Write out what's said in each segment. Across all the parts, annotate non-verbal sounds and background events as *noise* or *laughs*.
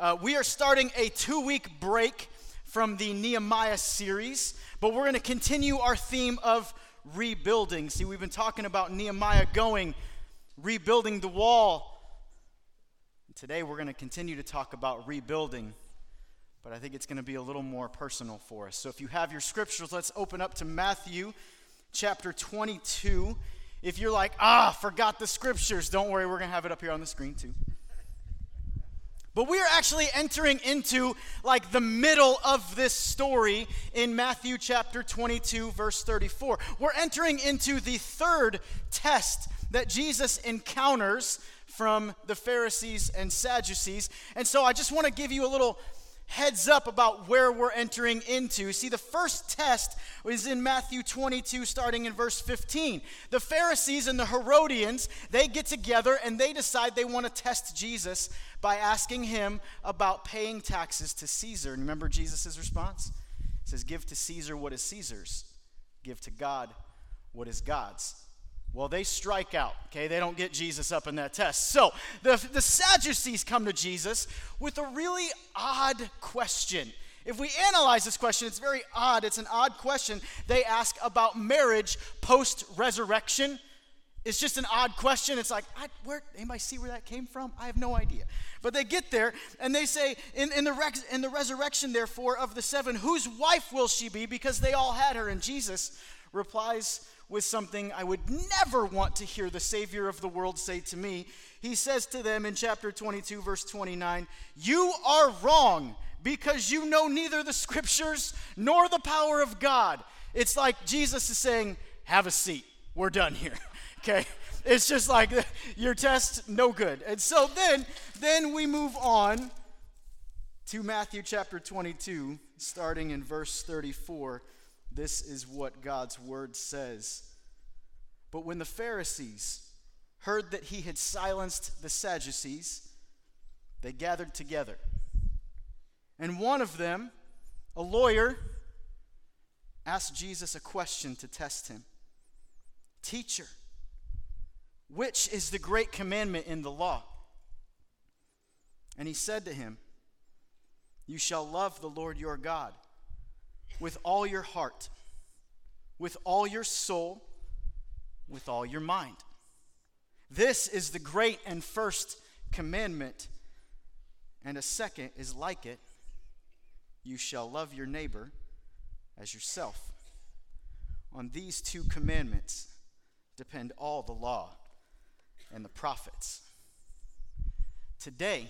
Uh, we are starting a two week break from the Nehemiah series, but we're going to continue our theme of rebuilding. See, we've been talking about Nehemiah going, rebuilding the wall. Today we're going to continue to talk about rebuilding, but I think it's going to be a little more personal for us. So if you have your scriptures, let's open up to Matthew chapter 22. If you're like, ah, forgot the scriptures, don't worry, we're going to have it up here on the screen too. But we are actually entering into like the middle of this story in Matthew chapter 22, verse 34. We're entering into the third test that Jesus encounters from the Pharisees and Sadducees. And so I just want to give you a little heads up about where we're entering into. See, the first test is in Matthew 22, starting in verse 15. The Pharisees and the Herodians, they get together and they decide they want to test Jesus by asking him about paying taxes to Caesar. And remember Jesus' response? He says, Give to Caesar what is Caesar's, give to God what is God's. Well, they strike out, okay? They don't get Jesus up in that test. So the, the Sadducees come to Jesus with a really odd question. If we analyze this question, it's very odd. It's an odd question. They ask about marriage post resurrection. It's just an odd question. It's like, I, where, anybody see where that came from? I have no idea. But they get there and they say, in, in, the in the resurrection, therefore, of the seven, whose wife will she be? Because they all had her. And Jesus replies, with something I would never want to hear the Savior of the world say to me. He says to them in chapter 22, verse 29, You are wrong because you know neither the scriptures nor the power of God. It's like Jesus is saying, Have a seat. We're done here. *laughs* okay? It's just like *laughs* your test, no good. And so then, then we move on to Matthew chapter 22, starting in verse 34. This is what God's word says. But when the Pharisees heard that he had silenced the Sadducees, they gathered together. And one of them, a lawyer, asked Jesus a question to test him Teacher, which is the great commandment in the law? And he said to him, You shall love the Lord your God with all your heart, with all your soul, with all your mind. This is the great and first commandment, and a second is like it you shall love your neighbor as yourself. On these two commandments depend all the law and the prophets. Today,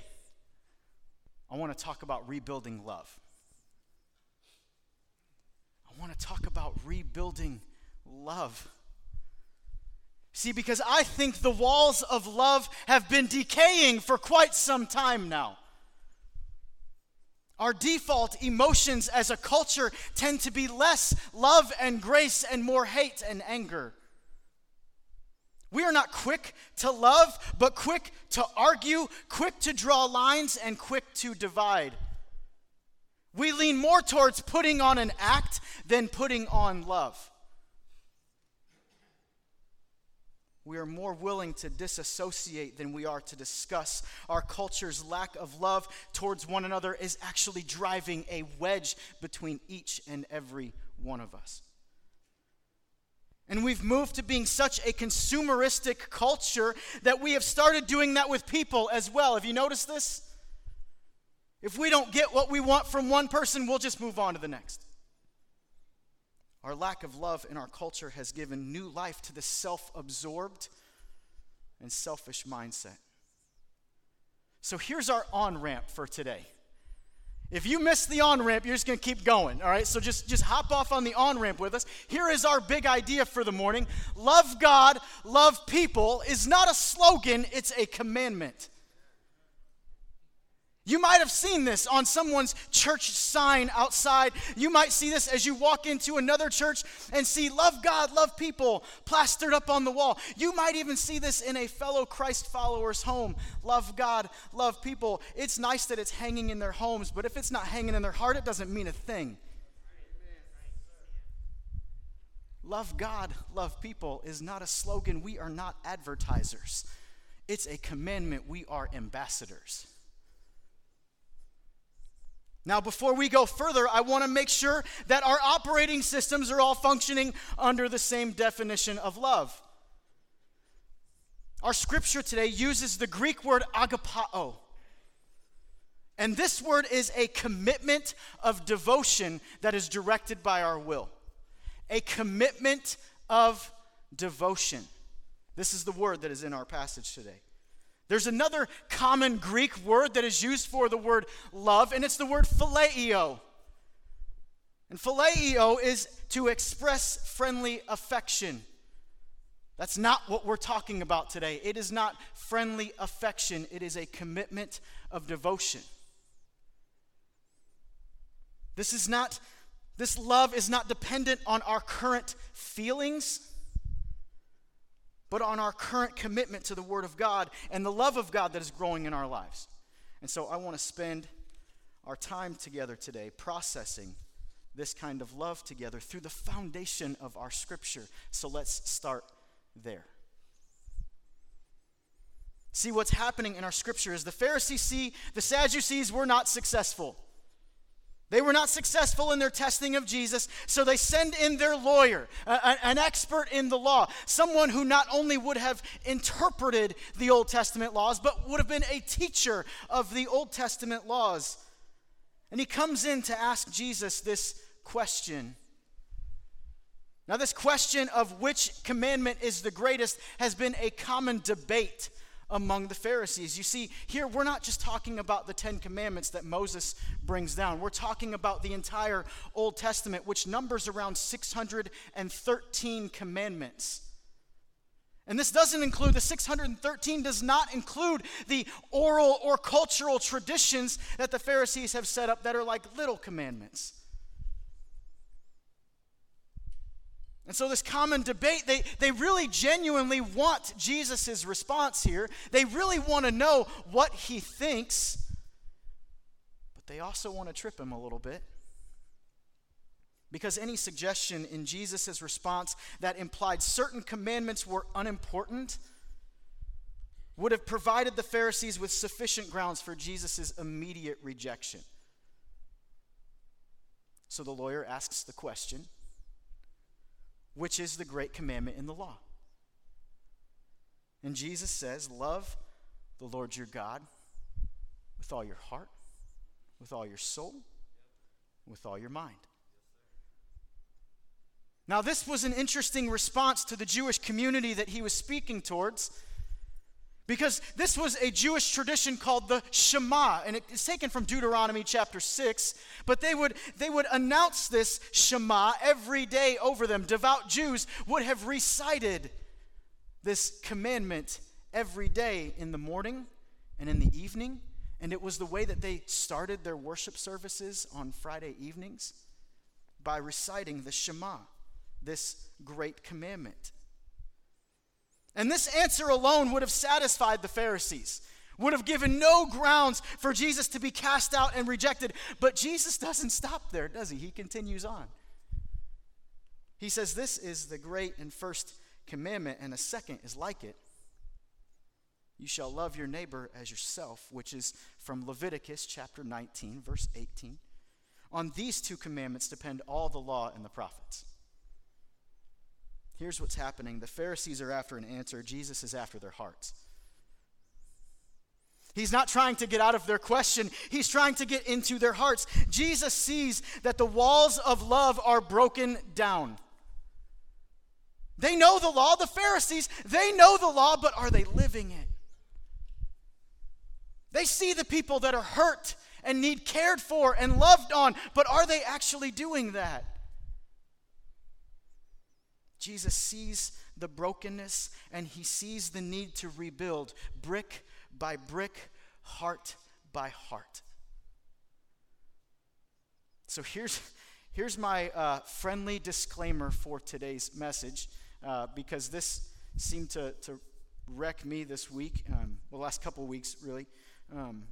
I want to talk about rebuilding love. Want to talk about rebuilding love. See, because I think the walls of love have been decaying for quite some time now. Our default emotions as a culture tend to be less love and grace and more hate and anger. We are not quick to love, but quick to argue, quick to draw lines, and quick to divide. We lean more towards putting on an act than putting on love. We are more willing to disassociate than we are to discuss. Our culture's lack of love towards one another is actually driving a wedge between each and every one of us. And we've moved to being such a consumeristic culture that we have started doing that with people as well. Have you noticed this? If we don't get what we want from one person, we'll just move on to the next. Our lack of love in our culture has given new life to the self absorbed and selfish mindset. So here's our on ramp for today. If you miss the on ramp, you're just going to keep going. All right? So just, just hop off on the on ramp with us. Here is our big idea for the morning love God, love people is not a slogan, it's a commandment. You might have seen this on someone's church sign outside. You might see this as you walk into another church and see love God, love people plastered up on the wall. You might even see this in a fellow Christ follower's home. Love God, love people. It's nice that it's hanging in their homes, but if it's not hanging in their heart, it doesn't mean a thing. Love God, love people is not a slogan. We are not advertisers, it's a commandment. We are ambassadors. Now, before we go further, I want to make sure that our operating systems are all functioning under the same definition of love. Our scripture today uses the Greek word agapao. And this word is a commitment of devotion that is directed by our will. A commitment of devotion. This is the word that is in our passage today. There's another common Greek word that is used for the word love, and it's the word phileo. And phileo is to express friendly affection. That's not what we're talking about today. It is not friendly affection, it is a commitment of devotion. This is not this love is not dependent on our current feelings but on our current commitment to the Word of God and the love of God that is growing in our lives. And so I want to spend our time together today processing this kind of love together through the foundation of our Scripture. So let's start there. See, what's happening in our Scripture is the Pharisees see the Sadducees were not successful. They were not successful in their testing of Jesus, so they send in their lawyer, a, an expert in the law, someone who not only would have interpreted the Old Testament laws, but would have been a teacher of the Old Testament laws. And he comes in to ask Jesus this question. Now, this question of which commandment is the greatest has been a common debate among the Pharisees. You see, here we're not just talking about the Ten Commandments that Moses brings down, we're talking about the entire Old Testament, which numbers around 613 commandments. And this doesn't include, the 613 does not include the oral or cultural traditions that the Pharisees have set up that are like little commandments. And so, this common debate, they, they really genuinely want Jesus' response here. They really want to know what he thinks, but they also want to trip him a little bit. Because any suggestion in Jesus' response that implied certain commandments were unimportant would have provided the Pharisees with sufficient grounds for Jesus' immediate rejection. So the lawyer asks the question which is the great commandment in the law. And Jesus says, Love the Lord your God with all your heart, with all your soul, with all your mind. Now, this was an interesting response to the Jewish community that he was speaking towards because this was a Jewish tradition called the Shema, and it's taken from Deuteronomy chapter 6. But they would, they would announce this Shema every day over them. Devout Jews would have recited this commandment every day in the morning and in the evening. And it was the way that they started their worship services on Friday evenings by reciting the Shema, this great commandment. And this answer alone would have satisfied the Pharisees, would have given no grounds for Jesus to be cast out and rejected. But Jesus doesn't stop there, does he? He continues on. He says, This is the great and first commandment, and a second is like it. You shall love your neighbor as yourself, which is from Leviticus chapter 19, verse 18. On these two commandments depend all the law and the prophets. Here's what's happening the Pharisees are after an answer, Jesus is after their hearts. He's not trying to get out of their question, he's trying to get into their hearts. Jesus sees that the walls of love are broken down. They know the law, the Pharisees, they know the law, but are they living it? They see the people that are hurt and need cared for and loved on, but are they actually doing that? Jesus sees the brokenness and he sees the need to rebuild brick by brick, heart by heart. So here's, here's my uh, friendly disclaimer for today's message uh, because this seemed to, to wreck me this week, um, the last couple weeks, really. Um,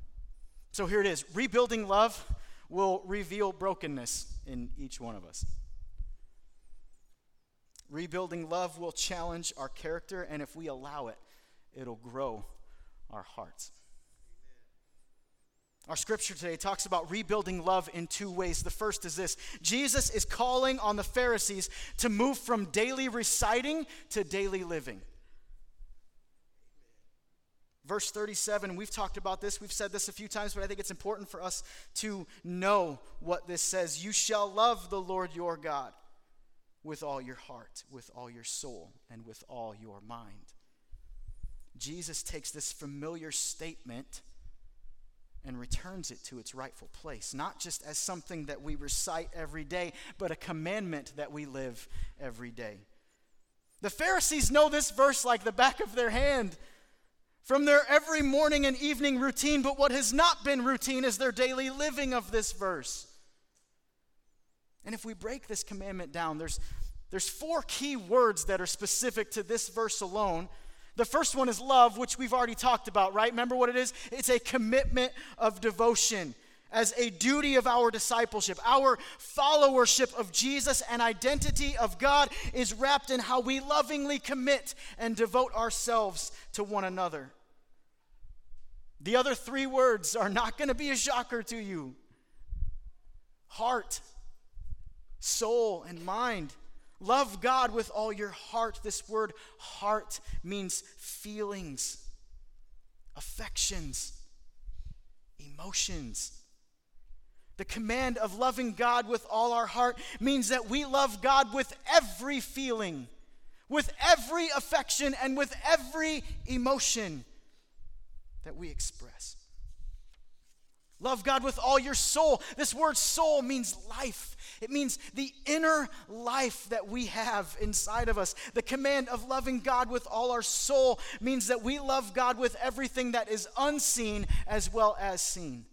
so here it is Rebuilding love will reveal brokenness in each one of us. Rebuilding love will challenge our character, and if we allow it, it'll grow our hearts. Our scripture today talks about rebuilding love in two ways. The first is this Jesus is calling on the Pharisees to move from daily reciting to daily living. Verse 37, we've talked about this, we've said this a few times, but I think it's important for us to know what this says. You shall love the Lord your God with all your heart, with all your soul, and with all your mind. Jesus takes this familiar statement and returns it to its rightful place, not just as something that we recite every day, but a commandment that we live every day. The Pharisees know this verse like the back of their hand from their every morning and evening routine, but what has not been routine is their daily living of this verse. And if we break this commandment down, there's, there's four key words that are specific to this verse alone the first one is love, which we've already talked about, right? Remember what it is? It's a commitment of devotion as a duty of our discipleship. Our followership of Jesus and identity of God is wrapped in how we lovingly commit and devote ourselves to one another. The other three words are not going to be a shocker to you heart, soul, and mind. Love God with all your heart. This word heart means feelings, affections, emotions. The command of loving God with all our heart means that we love God with every feeling, with every affection, and with every emotion that we express. Love God with all your soul. This word soul means life. It means the inner life that we have inside of us. The command of loving God with all our soul means that we love God with everything that is unseen as well as seen.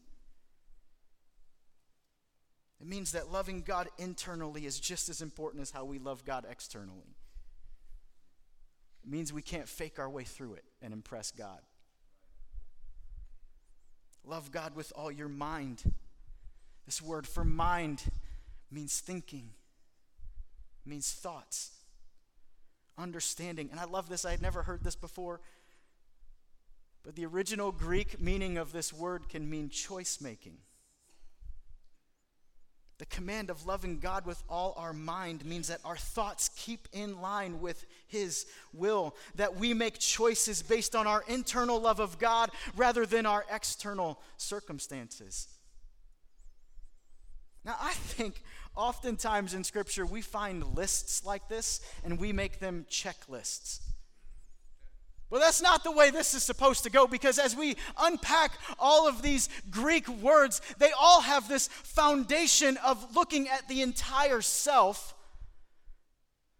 It means that loving God internally is just as important as how we love God externally. It means we can't fake our way through it and impress God. Love God with all your mind. This word for mind means thinking, means thoughts, understanding. And I love this. I had never heard this before. But the original Greek meaning of this word can mean choice making. The command of loving God with all our mind means that our thoughts keep in line with His will, that we make choices based on our internal love of God rather than our external circumstances. Now, I think oftentimes in Scripture we find lists like this and we make them checklists. Well, that's not the way this is supposed to go because as we unpack all of these Greek words, they all have this foundation of looking at the entire self.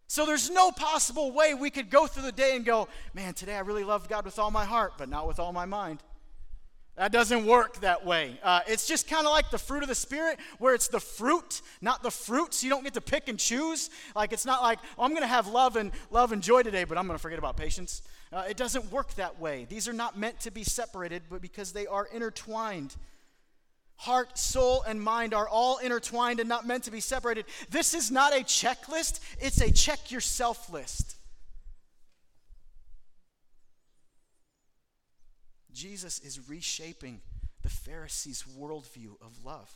So there's no possible way we could go through the day and go, man, today I really loved God with all my heart, but not with all my mind. That doesn't work that way. Uh, it's just kind of like the fruit of the Spirit, where it's the fruit, not the fruits. You don't get to pick and choose. Like it's not like, oh, I'm going to have love and love and joy today, but I'm going to forget about patience. Uh, it doesn't work that way. These are not meant to be separated, but because they are intertwined. Heart, soul, and mind are all intertwined and not meant to be separated. This is not a checklist, it's a check yourself list. Jesus is reshaping the Pharisees' worldview of love.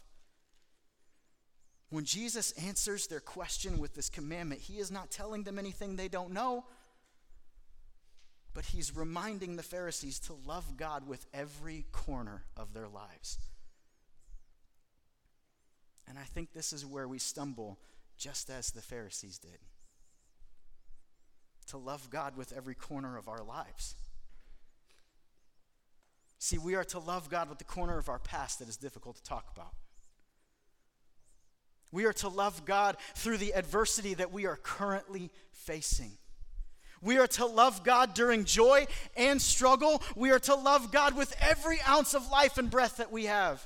When Jesus answers their question with this commandment, he is not telling them anything they don't know, but he's reminding the Pharisees to love God with every corner of their lives. And I think this is where we stumble, just as the Pharisees did. To love God with every corner of our lives. See, we are to love God with the corner of our past that is difficult to talk about. We are to love God through the adversity that we are currently facing. We are to love God during joy and struggle. We are to love God with every ounce of life and breath that we have.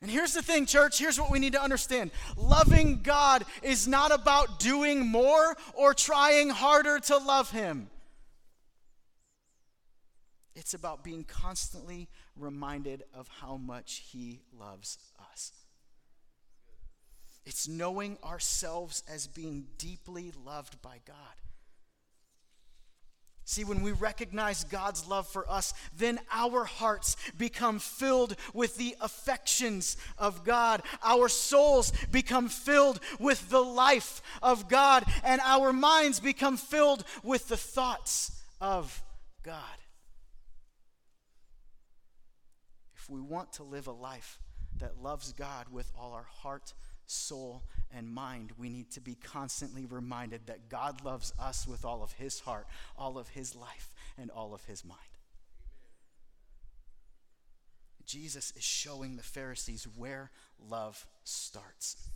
And here's the thing, church, here's what we need to understand loving God is not about doing more or trying harder to love Him. It's about being constantly reminded of how much He loves us. It's knowing ourselves as being deeply loved by God. See, when we recognize God's love for us, then our hearts become filled with the affections of God. Our souls become filled with the life of God, and our minds become filled with the thoughts of God. If we want to live a life that loves God with all our heart, soul, and mind, we need to be constantly reminded that God loves us with all of his heart, all of his life, and all of his mind. Jesus is showing the Pharisees where love starts.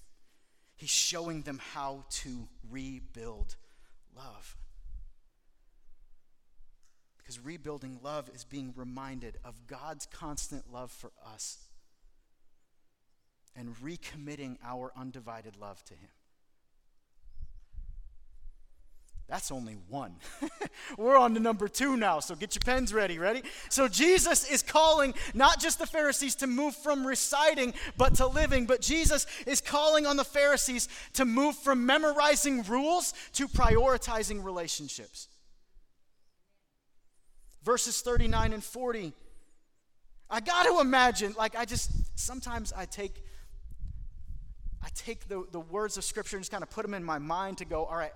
He's showing them how to rebuild love. Because rebuilding love is being reminded of God's constant love for us and recommitting our undivided love to Him. That's only one. *laughs* We're on to number two now, so get your pens ready. Ready? So, Jesus is calling not just the Pharisees to move from reciting, but to living. But Jesus is calling on the Pharisees to move from memorizing rules to prioritizing relationships. Verses 39 and 40. I got to imagine, like, I just, sometimes I take I take the, the words of Scripture and just kind of put them in my mind to go, all right,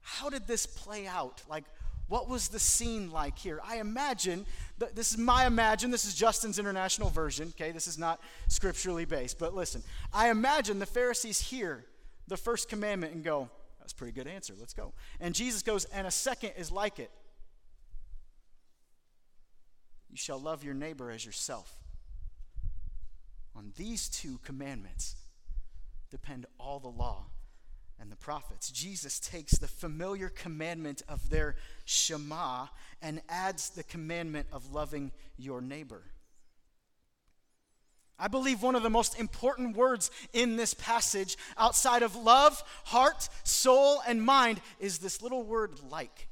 how did this play out? Like, what was the scene like here? I imagine, that this is my imagine, this is Justin's international version, okay? This is not scripturally based, but listen. I imagine the Pharisees hear the first commandment and go, that's a pretty good answer, let's go. And Jesus goes, and a second is like it. You shall love your neighbor as yourself. On these two commandments, depend all the law and the prophets. Jesus takes the familiar commandment of their Shema and adds the commandment of loving your neighbor. I believe one of the most important words in this passage, outside of love, heart, soul, and mind, is this little word like.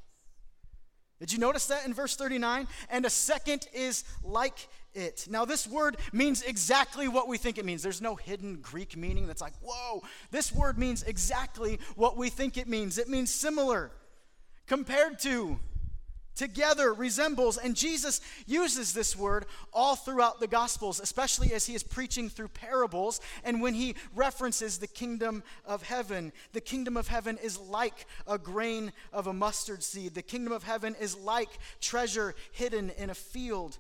Did you notice that in verse 39? And a second is like it. Now, this word means exactly what we think it means. There's no hidden Greek meaning that's like, whoa. This word means exactly what we think it means. It means similar, compared to, together, resembles. And Jesus uses this word all throughout the Gospels, especially as he is preaching through parables and when he references the kingdom of heaven. The kingdom of heaven is like a grain of a mustard seed, the kingdom of heaven is like treasure hidden in a field.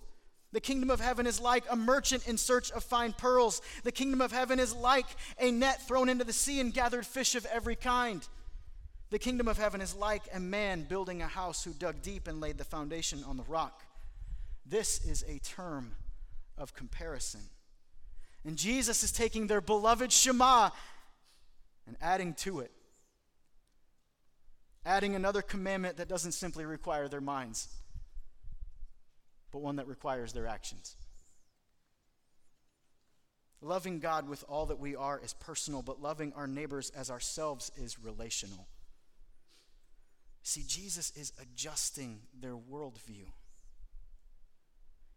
The kingdom of heaven is like a merchant in search of fine pearls. The kingdom of heaven is like a net thrown into the sea and gathered fish of every kind. The kingdom of heaven is like a man building a house who dug deep and laid the foundation on the rock. This is a term of comparison. And Jesus is taking their beloved Shema and adding to it, adding another commandment that doesn't simply require their minds but one that requires their actions. Loving God with all that we are is personal, but loving our neighbors as ourselves is relational. See, Jesus is adjusting their worldview.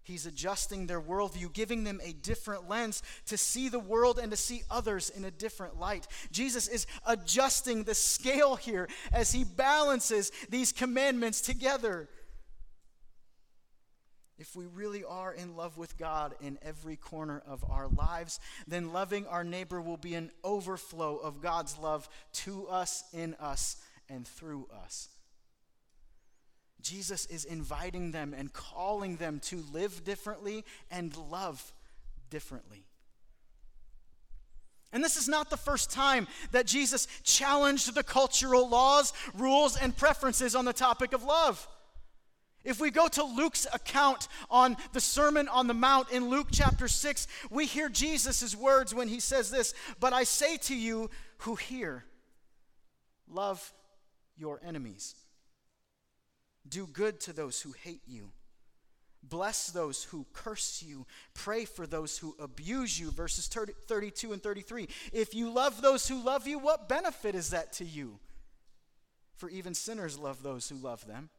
He's adjusting their worldview, giving them a different lens to see the world and to see others in a different light. Jesus is adjusting the scale here as he balances these commandments together. If we really are in love with God in every corner of our lives, then loving our neighbor will be an overflow of God's love to us, in us, and through us. Jesus is inviting them and calling them to live differently and love differently. And this is not the first time that Jesus challenged the cultural laws, rules, and preferences on the topic of love. If we go to Luke's account on the Sermon on the Mount in Luke chapter 6, we hear Jesus' words when he says this But I say to you who hear, love your enemies, do good to those who hate you. Bless those who curse you. Pray for those who abuse you. Verses 30, 32 and 33. If you love those who love you, what benefit is that to you? For even sinners love those who love them.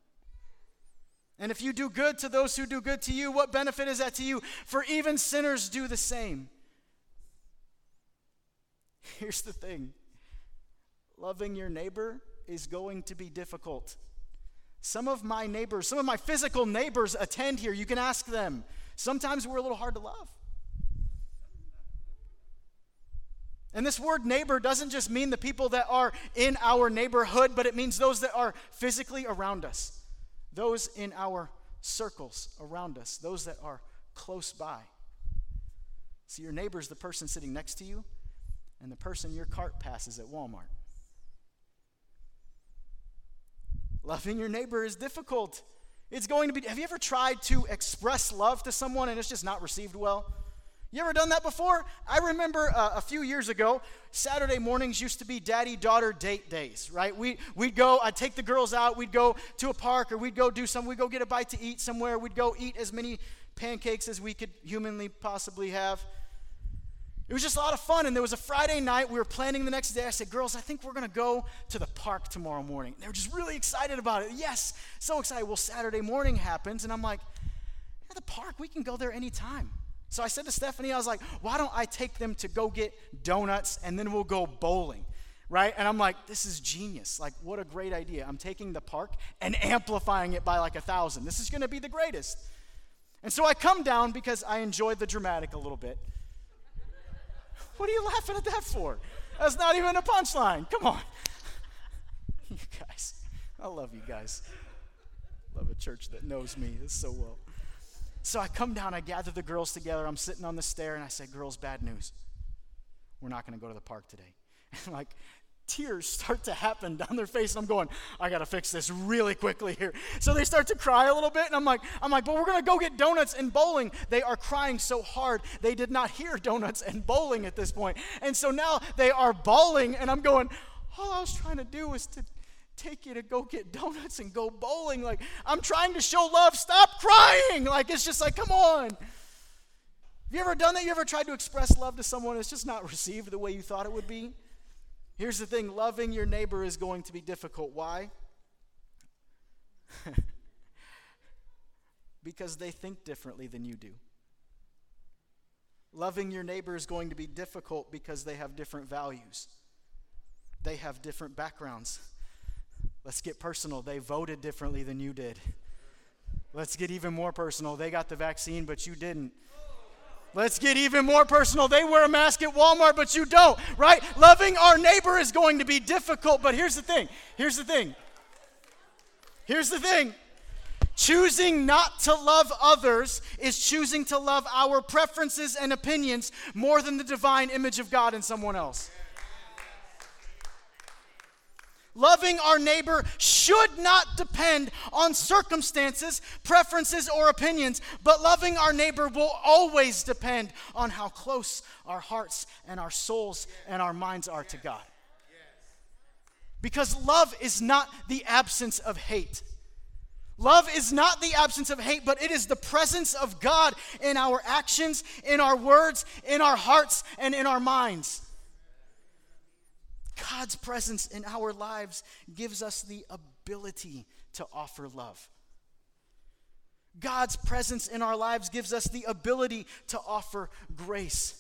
And if you do good to those who do good to you, what benefit is that to you? For even sinners do the same. *laughs* Here's the thing loving your neighbor is going to be difficult. Some of my neighbors, some of my physical neighbors attend here. You can ask them. Sometimes we're a little hard to love. And this word neighbor doesn't just mean the people that are in our neighborhood, but it means those that are physically around us, those in our circles around us, those that are close by. See, your neighbor is the person sitting next to you and the person your cart passes at Walmart. Loving your neighbor is difficult. It's going to be. Have you ever tried to express love to someone and it's just not received well? You ever done that before? I remember uh, a few years ago, Saturday mornings used to be daddy daughter date days, right? We, we'd go, I'd take the girls out, we'd go to a park or we'd go do some, we'd go get a bite to eat somewhere, we'd go eat as many pancakes as we could humanly possibly have. It was just a lot of fun. And there was a Friday night. We were planning the next day. I said, Girls, I think we're going to go to the park tomorrow morning. They were just really excited about it. Yes, so excited. Well, Saturday morning happens. And I'm like, Yeah, the park, we can go there anytime. So I said to Stephanie, I was like, Why don't I take them to go get donuts and then we'll go bowling? Right? And I'm like, This is genius. Like, what a great idea. I'm taking the park and amplifying it by like a thousand. This is going to be the greatest. And so I come down because I enjoyed the dramatic a little bit. What are you laughing at that for? That's not even a punchline. Come on. *laughs* you guys, I love you guys. Love a church that knows me so well. So I come down, I gather the girls together. I'm sitting on the stair, and I say, Girls, bad news. We're not going to go to the park today. *laughs* And like, tears *laughs* start to happen down their face and i'm going i gotta fix this really quickly here. So they start to cry a little bit and i'm like i'm like but we're gonna go get donuts and bowling. They are crying so hard they did not hear donuts and bowling at this point. And so now they are bawling and i'm going all i was trying to do was to take you to go get donuts and go bowling. Like i'm trying to show love. Stop crying! Like it's just like come on. Have you ever done that? You ever tried to express love to someone? It's just not received the way you thought it would be Here's the thing loving your neighbor is going to be difficult. Why? *laughs* because they think differently than you do. Loving your neighbor is going to be difficult because they have different values, they have different backgrounds. Let's get personal. They voted differently than you did. Let's get even more personal. They got the vaccine, but you didn't. Let's get even more personal. They wear a mask at Walmart, but you don't, right? Loving our neighbor is going to be difficult, but here's the thing. Here's the thing. Here's the thing. Choosing not to love others is choosing to love our preferences and opinions more than the divine image of God in someone else. Loving our neighbor should not depend on circumstances, preferences, or opinions, but loving our neighbor will always depend on how close our hearts and our souls and our minds are to God. Because love is not the absence of hate. Love is not the absence of hate, but it is the presence of God in our actions, in our words, in our hearts, and in our minds. God's presence in our lives gives us the ability to offer love. God's presence in our lives gives us the ability to offer grace.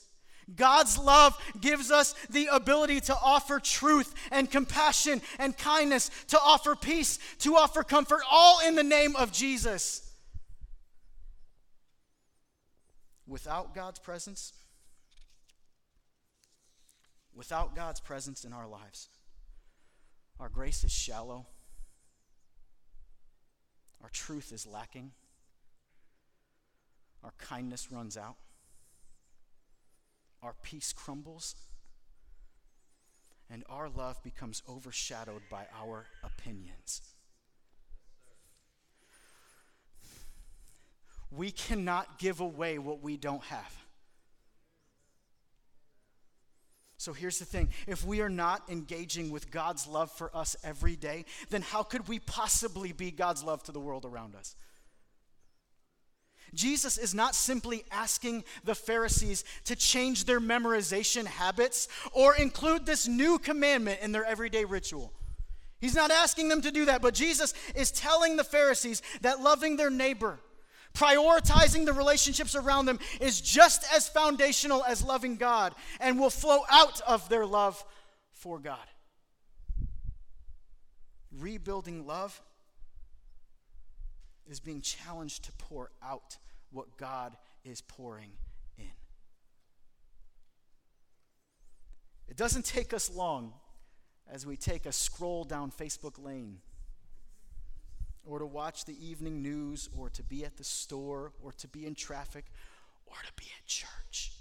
God's love gives us the ability to offer truth and compassion and kindness, to offer peace, to offer comfort, all in the name of Jesus. Without God's presence, without God's presence in our lives, our grace is shallow, our truth is lacking, our kindness runs out, our peace crumbles, and our love becomes overshadowed by our opinions. We cannot give away what we don't have. So here's the thing if we are not engaging with God's love for us every day, then how could we possibly be God's love to the world around us? Jesus is not simply asking the Pharisees to change their memorization habits or include this new commandment in their everyday ritual. He's not asking them to do that, but Jesus is telling the Pharisees that loving their neighbor, Prioritizing the relationships around them is just as foundational as loving God and will flow out of their love for God. Rebuilding love is being challenged to pour out what God is pouring in. It doesn't take us long as we take a scroll down Facebook lane, or to watch the evening news, or to be at the store, or to be in traffic, or to be at church.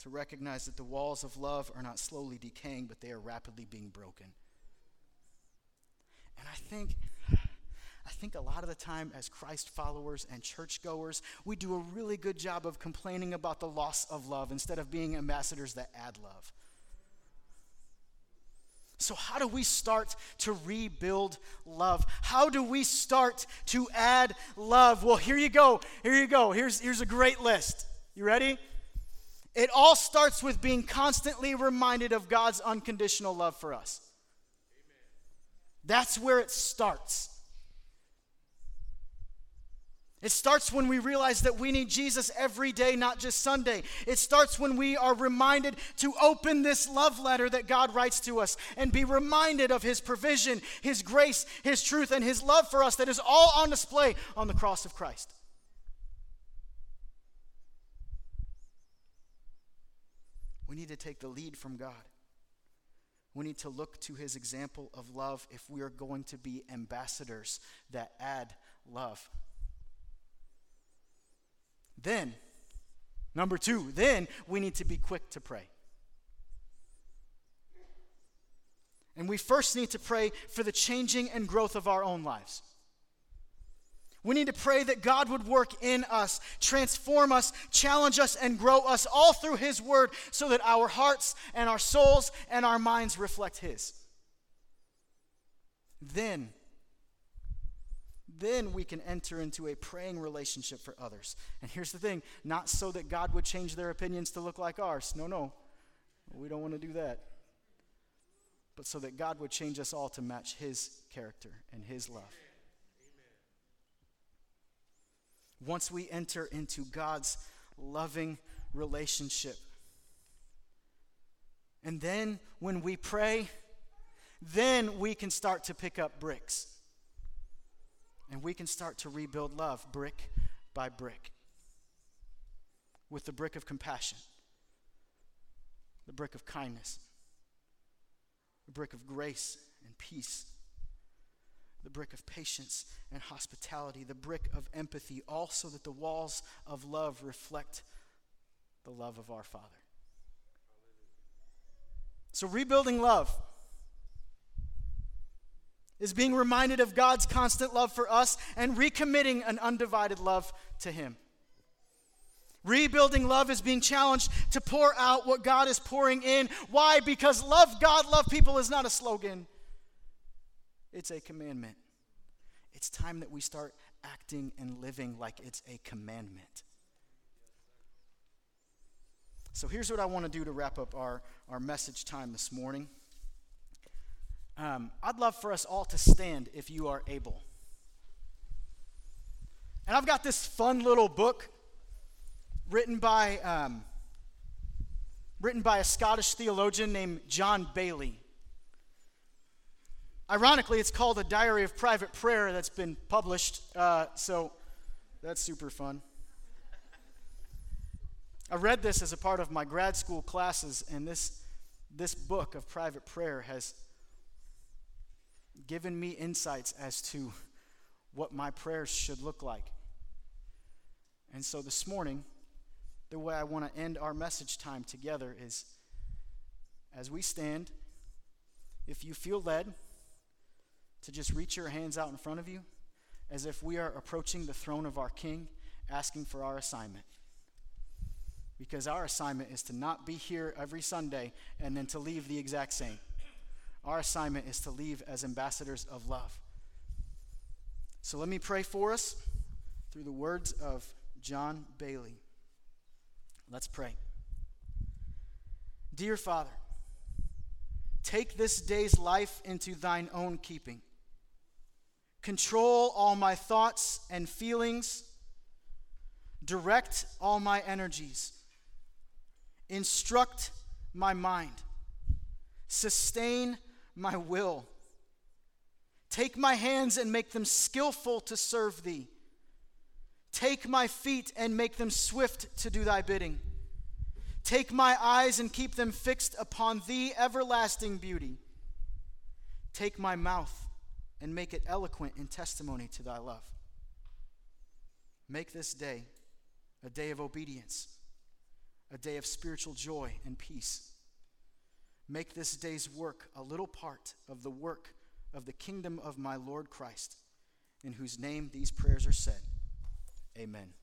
To recognize that the walls of love are not slowly decaying, but they are rapidly being broken. And I think I think a lot of the time, as Christ followers and churchgoers, we do a really good job of complaining about the loss of love instead of being ambassadors that add love. So, how do we start to rebuild love? How do we start to add love? Well, here you go. Here you go. Here's, here's a great list. You ready? It all starts with being constantly reminded of God's unconditional love for us. That's where it starts. It starts when we realize that we need Jesus every day, not just Sunday. It starts when we are reminded to open this love letter that God writes to us and be reminded of His provision, His grace, His truth, and His love for us that is all on display on the cross of Christ. We need to take the lead from God. We need to look to His example of love if we are going to be ambassadors that add love. Then, number two, then we need to be quick to pray. And we first need to pray for the changing and growth of our own lives. We need to pray that God would work in us, transform us, challenge us, and grow us all through His Word so that our hearts and our souls and our minds reflect His. Then then we can enter into a praying relationship for others. And here's the thing not so that God would change their opinions to look like ours. No, no. We don't want to do that. But so that God would change us all to match His character and His love. Once we enter into God's loving relationship, and then when we pray, then we can start to pick up bricks. And we can start to rebuild love brick by brick with the brick of compassion, the brick of kindness, the brick of grace and peace, the brick of patience and hospitality, the brick of empathy, also that the walls of love reflect the love of our Father. So, rebuilding love is being reminded of God's constant love for us and recommitting an undivided love to Him. Rebuilding love is being challenged to pour out what God is pouring in. Why? Because love God, love people is not a slogan, it's a commandment. It's time that we start acting and living like it's a commandment. So here's what I want to do to wrap up our, our message time this morning. Um, I'd love for us all to stand if you are able. And I've got this fun little book written by, um, written by a Scottish theologian named John Baillie. Ironically, it's called A Diary of Private Prayer that's been published, uh, so that's super fun. I read this as a part of my grad school classes, and this, this book of private prayer has given me insights as to what my prayers should look like. And so this morning, the way I want to end our message time together is as we stand, if you feel led to just reach your hands out in front of you, as if we are approaching the throne of our King, asking for our assignment. Because our assignment is to not be here every Sunday and then to leave the exact same. Our assignment is to leave as ambassadors of love. So let me pray for us through the words of John Baillie. Let's pray. Dear Father, take this day's life into thine own keeping. Control all my thoughts and feelings. Direct all my energies. Instruct my mind. Sustain my will. Take my hands and make them skillful to serve thee. Take my feet and make them swift to do thy bidding. Take my eyes and keep them fixed upon thee, everlasting beauty. Take my mouth and make it eloquent in testimony to thy love. Make this day a day of obedience, a day of spiritual joy and peace. Make this day's work a little part of the work of the kingdom of my Lord Christ, in whose name these prayers are said. Amen.